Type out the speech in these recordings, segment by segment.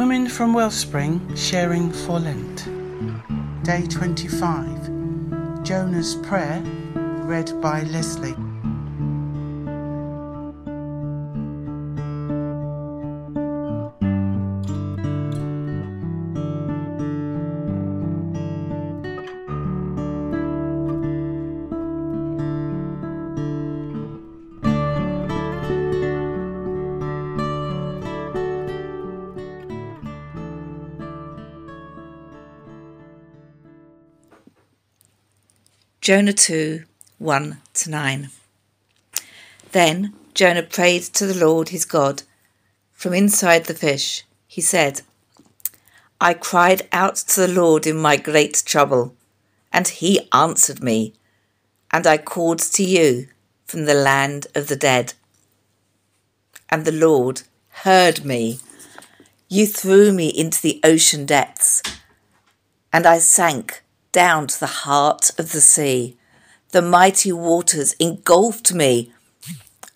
Women from Wellspring sharing for Lent. Day 25. Jonah's Prayer, read by Leslie. Jonah 2 1 to 9. Then Jonah prayed to the Lord his God. From inside the fish, he said, I cried out to the Lord in my great trouble, and he answered me, and I called to you from the land of the dead. And the Lord heard me. You threw me into the ocean depths, and I sank down to the heart of the sea. The mighty waters engulfed me.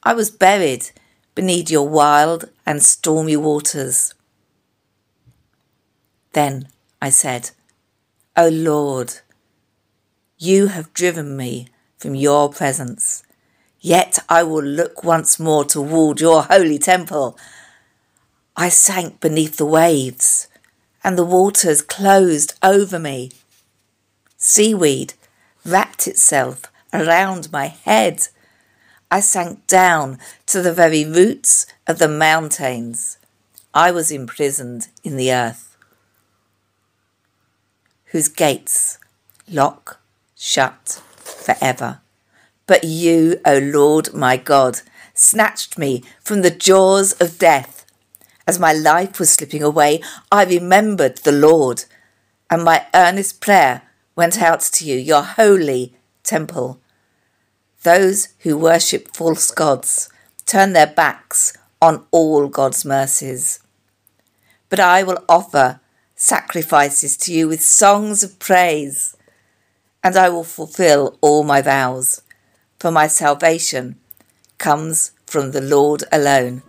I was buried beneath your wild and stormy waters. Then I said, O Lord, you have driven me from your presence. Yet I will look once more toward your holy temple. I sank beneath the waves, and the waters closed over me. Seaweed wrapped itself around my head. I sank down to the very roots of the mountains. I was imprisoned in the earth, whose gates lock shut forever. But you, O Lord my God, snatched me from the jaws of death. As my life was slipping away, I remembered the Lord, and my earnest prayer went out to you, your holy temple. Those who worship false gods turn their backs on all God's mercies. But I will offer sacrifices to you with songs of praise, and I will fulfill all my vows, for my salvation comes from the Lord alone.